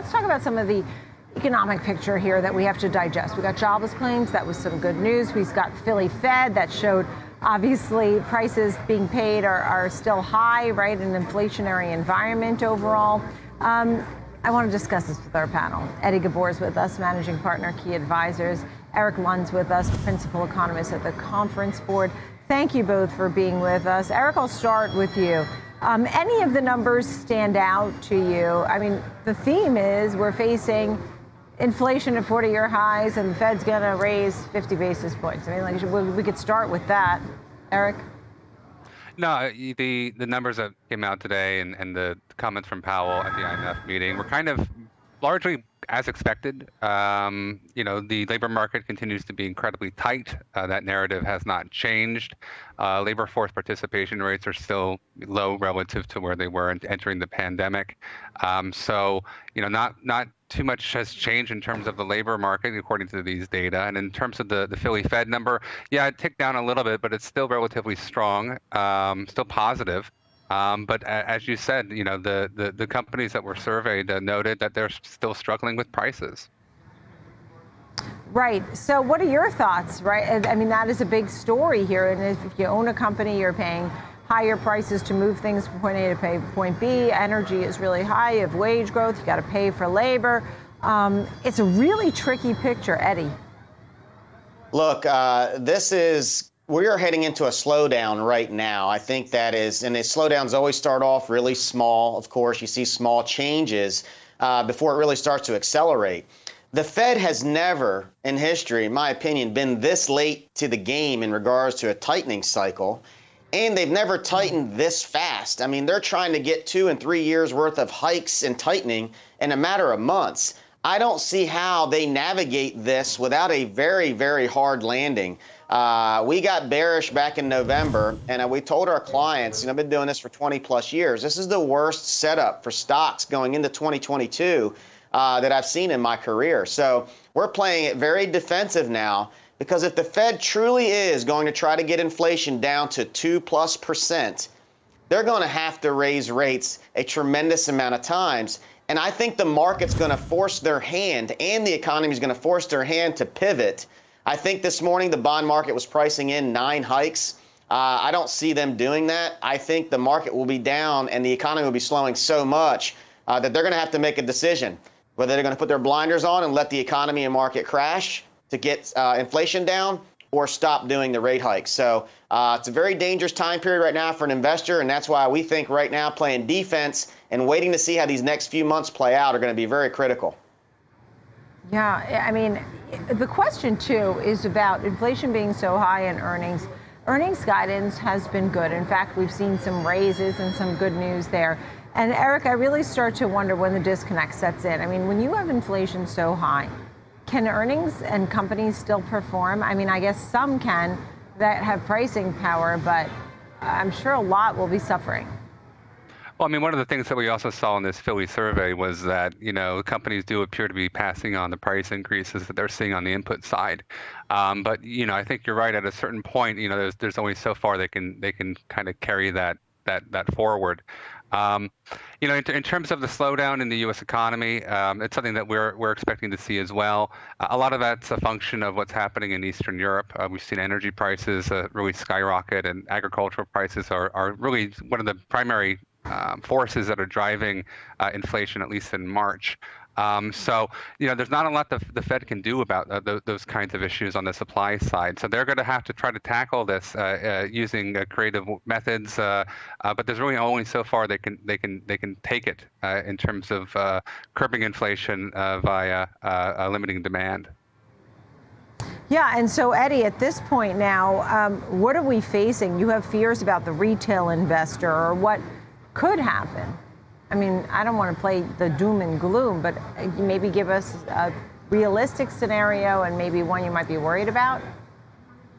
let's talk about some of the economic picture here that we have to digest. We got jobless claims, that was some good news. We've got Philly Fed that showed obviously prices being paid are, are still high, right? An inflationary environment overall. Um, I want to discuss this with our panel. Eddie Ghabour is with us, managing partner, Key Advisors. Eric Lundh's with us, principal economist at the Conference Board. Thank you both for being with us. Eric, I'll start with you. Um, any of the numbers stand out to you? I mean, the theme is we're facing inflation at 40 year highs and the Fed's going to raise 50 basis points. I mean, like, we could start with that. Eric? No, the the numbers that came out today and, and the comments from Powell at the IMF meeting were kind of largely as expected. Um, you know, the labor market continues to be incredibly tight. Uh, that narrative has not changed. Uh, labor force participation rates are still low relative to where they were entering the pandemic. Um, so, you know, not not too much has changed in terms of the labor market according to these data. And in terms of the, the Philly Fed number, yeah, it ticked down a little bit, but it's still relatively strong, um, still positive. Um, but as you said, you know, the, the, the companies that were surveyed uh, noted that they're still struggling with prices. Right. So, what are your thoughts? Right. I mean, that is a big story here. And if you own a company, you're paying higher prices to move things from point A to point B. Energy is really high. You have wage growth. You got to pay for labor. Um, it's a really tricky picture, Eddie. Look, uh, this is we are heading into a slowdown right now. I think that is, and the slowdowns always start off really small. Of course, you see small changes uh, before it really starts to accelerate. The Fed has never, in history, in my opinion, been this late to the game in regards to a tightening cycle. And they've never tightened this fast. I mean, they're trying to get two and three years worth of hikes and tightening in a matter of months. I don't see how they navigate this without a very, very hard landing. Uh, we got bearish back in November, and uh, we told our clients, you know, I've been doing this for 20 plus years. This is the worst setup for stocks going into 2022 uh, that I've seen in my career. So we're playing it very defensive now. Because if the Fed truly is going to try to get inflation down to 2 plus percent, they're going to have to raise rates a tremendous amount of times. And I think the market's going to force their hand and the economy is going to force their hand to pivot. I think this morning the bond market was pricing in nine hikes. Uh, I don't see them doing that. I think the market will be down and the economy will be slowing so much uh, that they're going to have to make a decision whether they're going to put their blinders on and let the economy and market crash to get uh, inflation down or stop doing the rate hikes. So uh, it's a very dangerous time period right now for an investor, and that's why we think right now playing defense and waiting to see how these next few months play out are going to be very critical. Yeah, I mean, the question too is about inflation being so high and earnings. Earnings guidance has been good. In fact, we've seen some raises and some good news there. And Eric, I really start to wonder when the disconnect sets in. I mean, when you have inflation so high, can earnings and companies still perform? I mean, I guess some can that have pricing power, but I'm sure a lot will be suffering. Well, I mean, one of the things that we also saw in this Philly survey was that you know companies do appear to be passing on the price increases that they're seeing on the input side. Um, but you know, I think you're right. At a certain point, you know, there's there's only so far they can they can kind of carry that that that forward. Um, you know, in, in, terms of the slowdown in the U.S. economy, um, it's something that we're we're expecting to see as well. A lot of that's a function of what's happening in Eastern Europe. Uh, we've seen energy prices uh, really skyrocket, and agricultural prices are are really one of the primary um, forces that are driving uh, inflation, at least in March. Um, so, you know, there's not a lot the, the Fed can do about uh, th- those kinds of issues on the supply side. So they're going to have to try to tackle this uh, uh, using uh, creative methods. Uh, uh, but there's really only so far they can they can they can take it in terms of curbing inflation via limiting demand. Yeah, and so Eddie, at this point now, um, what are we facing? You have fears about the retail investor, or what could happen? I mean, I don't want to play the doom and gloom, but uh, maybe give us a realistic scenario and maybe one you might be worried about.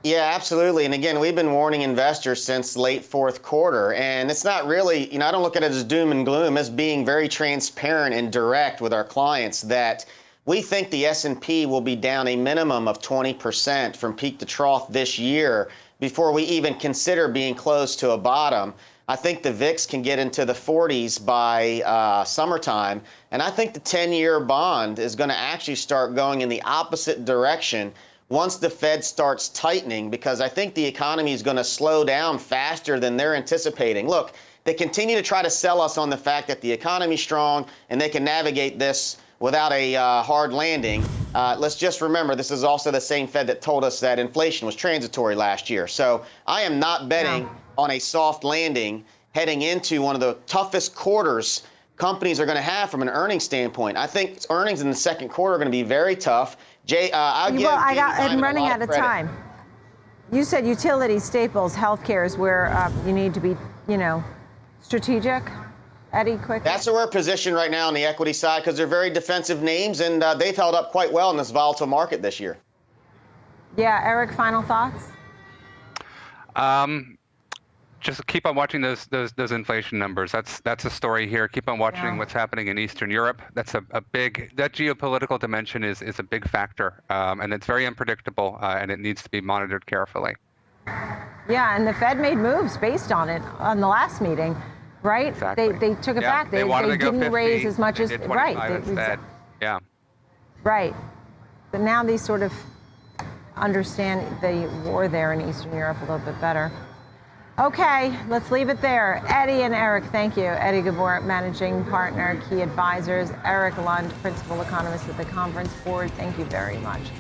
Yeah, absolutely. And again, we've been warning investors since late fourth quarter, and it's not really, you know, I don't look at it as doom and gloom, as being very transparent and direct with our clients that we think the S&P will be down a minimum of 20% from peak to trough this year before we even consider being close to a bottom. I think the VIX can get into the 40s by uh, summertime. And I think the 10 year bond is going to actually start going in the opposite direction once the Fed starts tightening because I think the economy is going to slow down faster than they're anticipating. Look, they continue to try to sell us on the fact that the economy's strong and they can navigate this without a uh, hard landing. Uh, let's just remember this is also the same Fed that told us that inflation was transitory last year. So I am not betting on a soft landing heading into one of the toughest quarters companies are going to have from an earnings standpoint. I think earnings in the second quarter are going to be very tough. Jay, uh, I'll give well, I got, I'm running out of credit. time. You said utility staples, healthcare is where uh, you need to be, you know, strategic. Eddie, quick. That's where we're positioned right now on the equity side because they're very defensive names and uh, they've held up quite well in this volatile market this year. yeah, Eric. Final thoughts. Um, just keep on watching those those those inflation numbers. That's that's a story here. Keep on watching Yeah. what's happening in Eastern Europe. That's a, a big that geopolitical dimension is is a big factor, um, and it's very unpredictable, uh, and it needs to be monitored carefully. Yeah, and the Fed made moves based on it on the last meeting, right? Exactly. They they took it Yeah, back. They, they to didn't 50, raise as much as right. They- instead. Yeah. Right. But now they sort of understand the war there in Eastern Europe a little bit better. Okay, let's leave it there. Eddie and Eric, thank you. Eddie Ghabour, managing partner, key advisors. Eric Lundh, principal economist at the Conference Board. Thank you very much.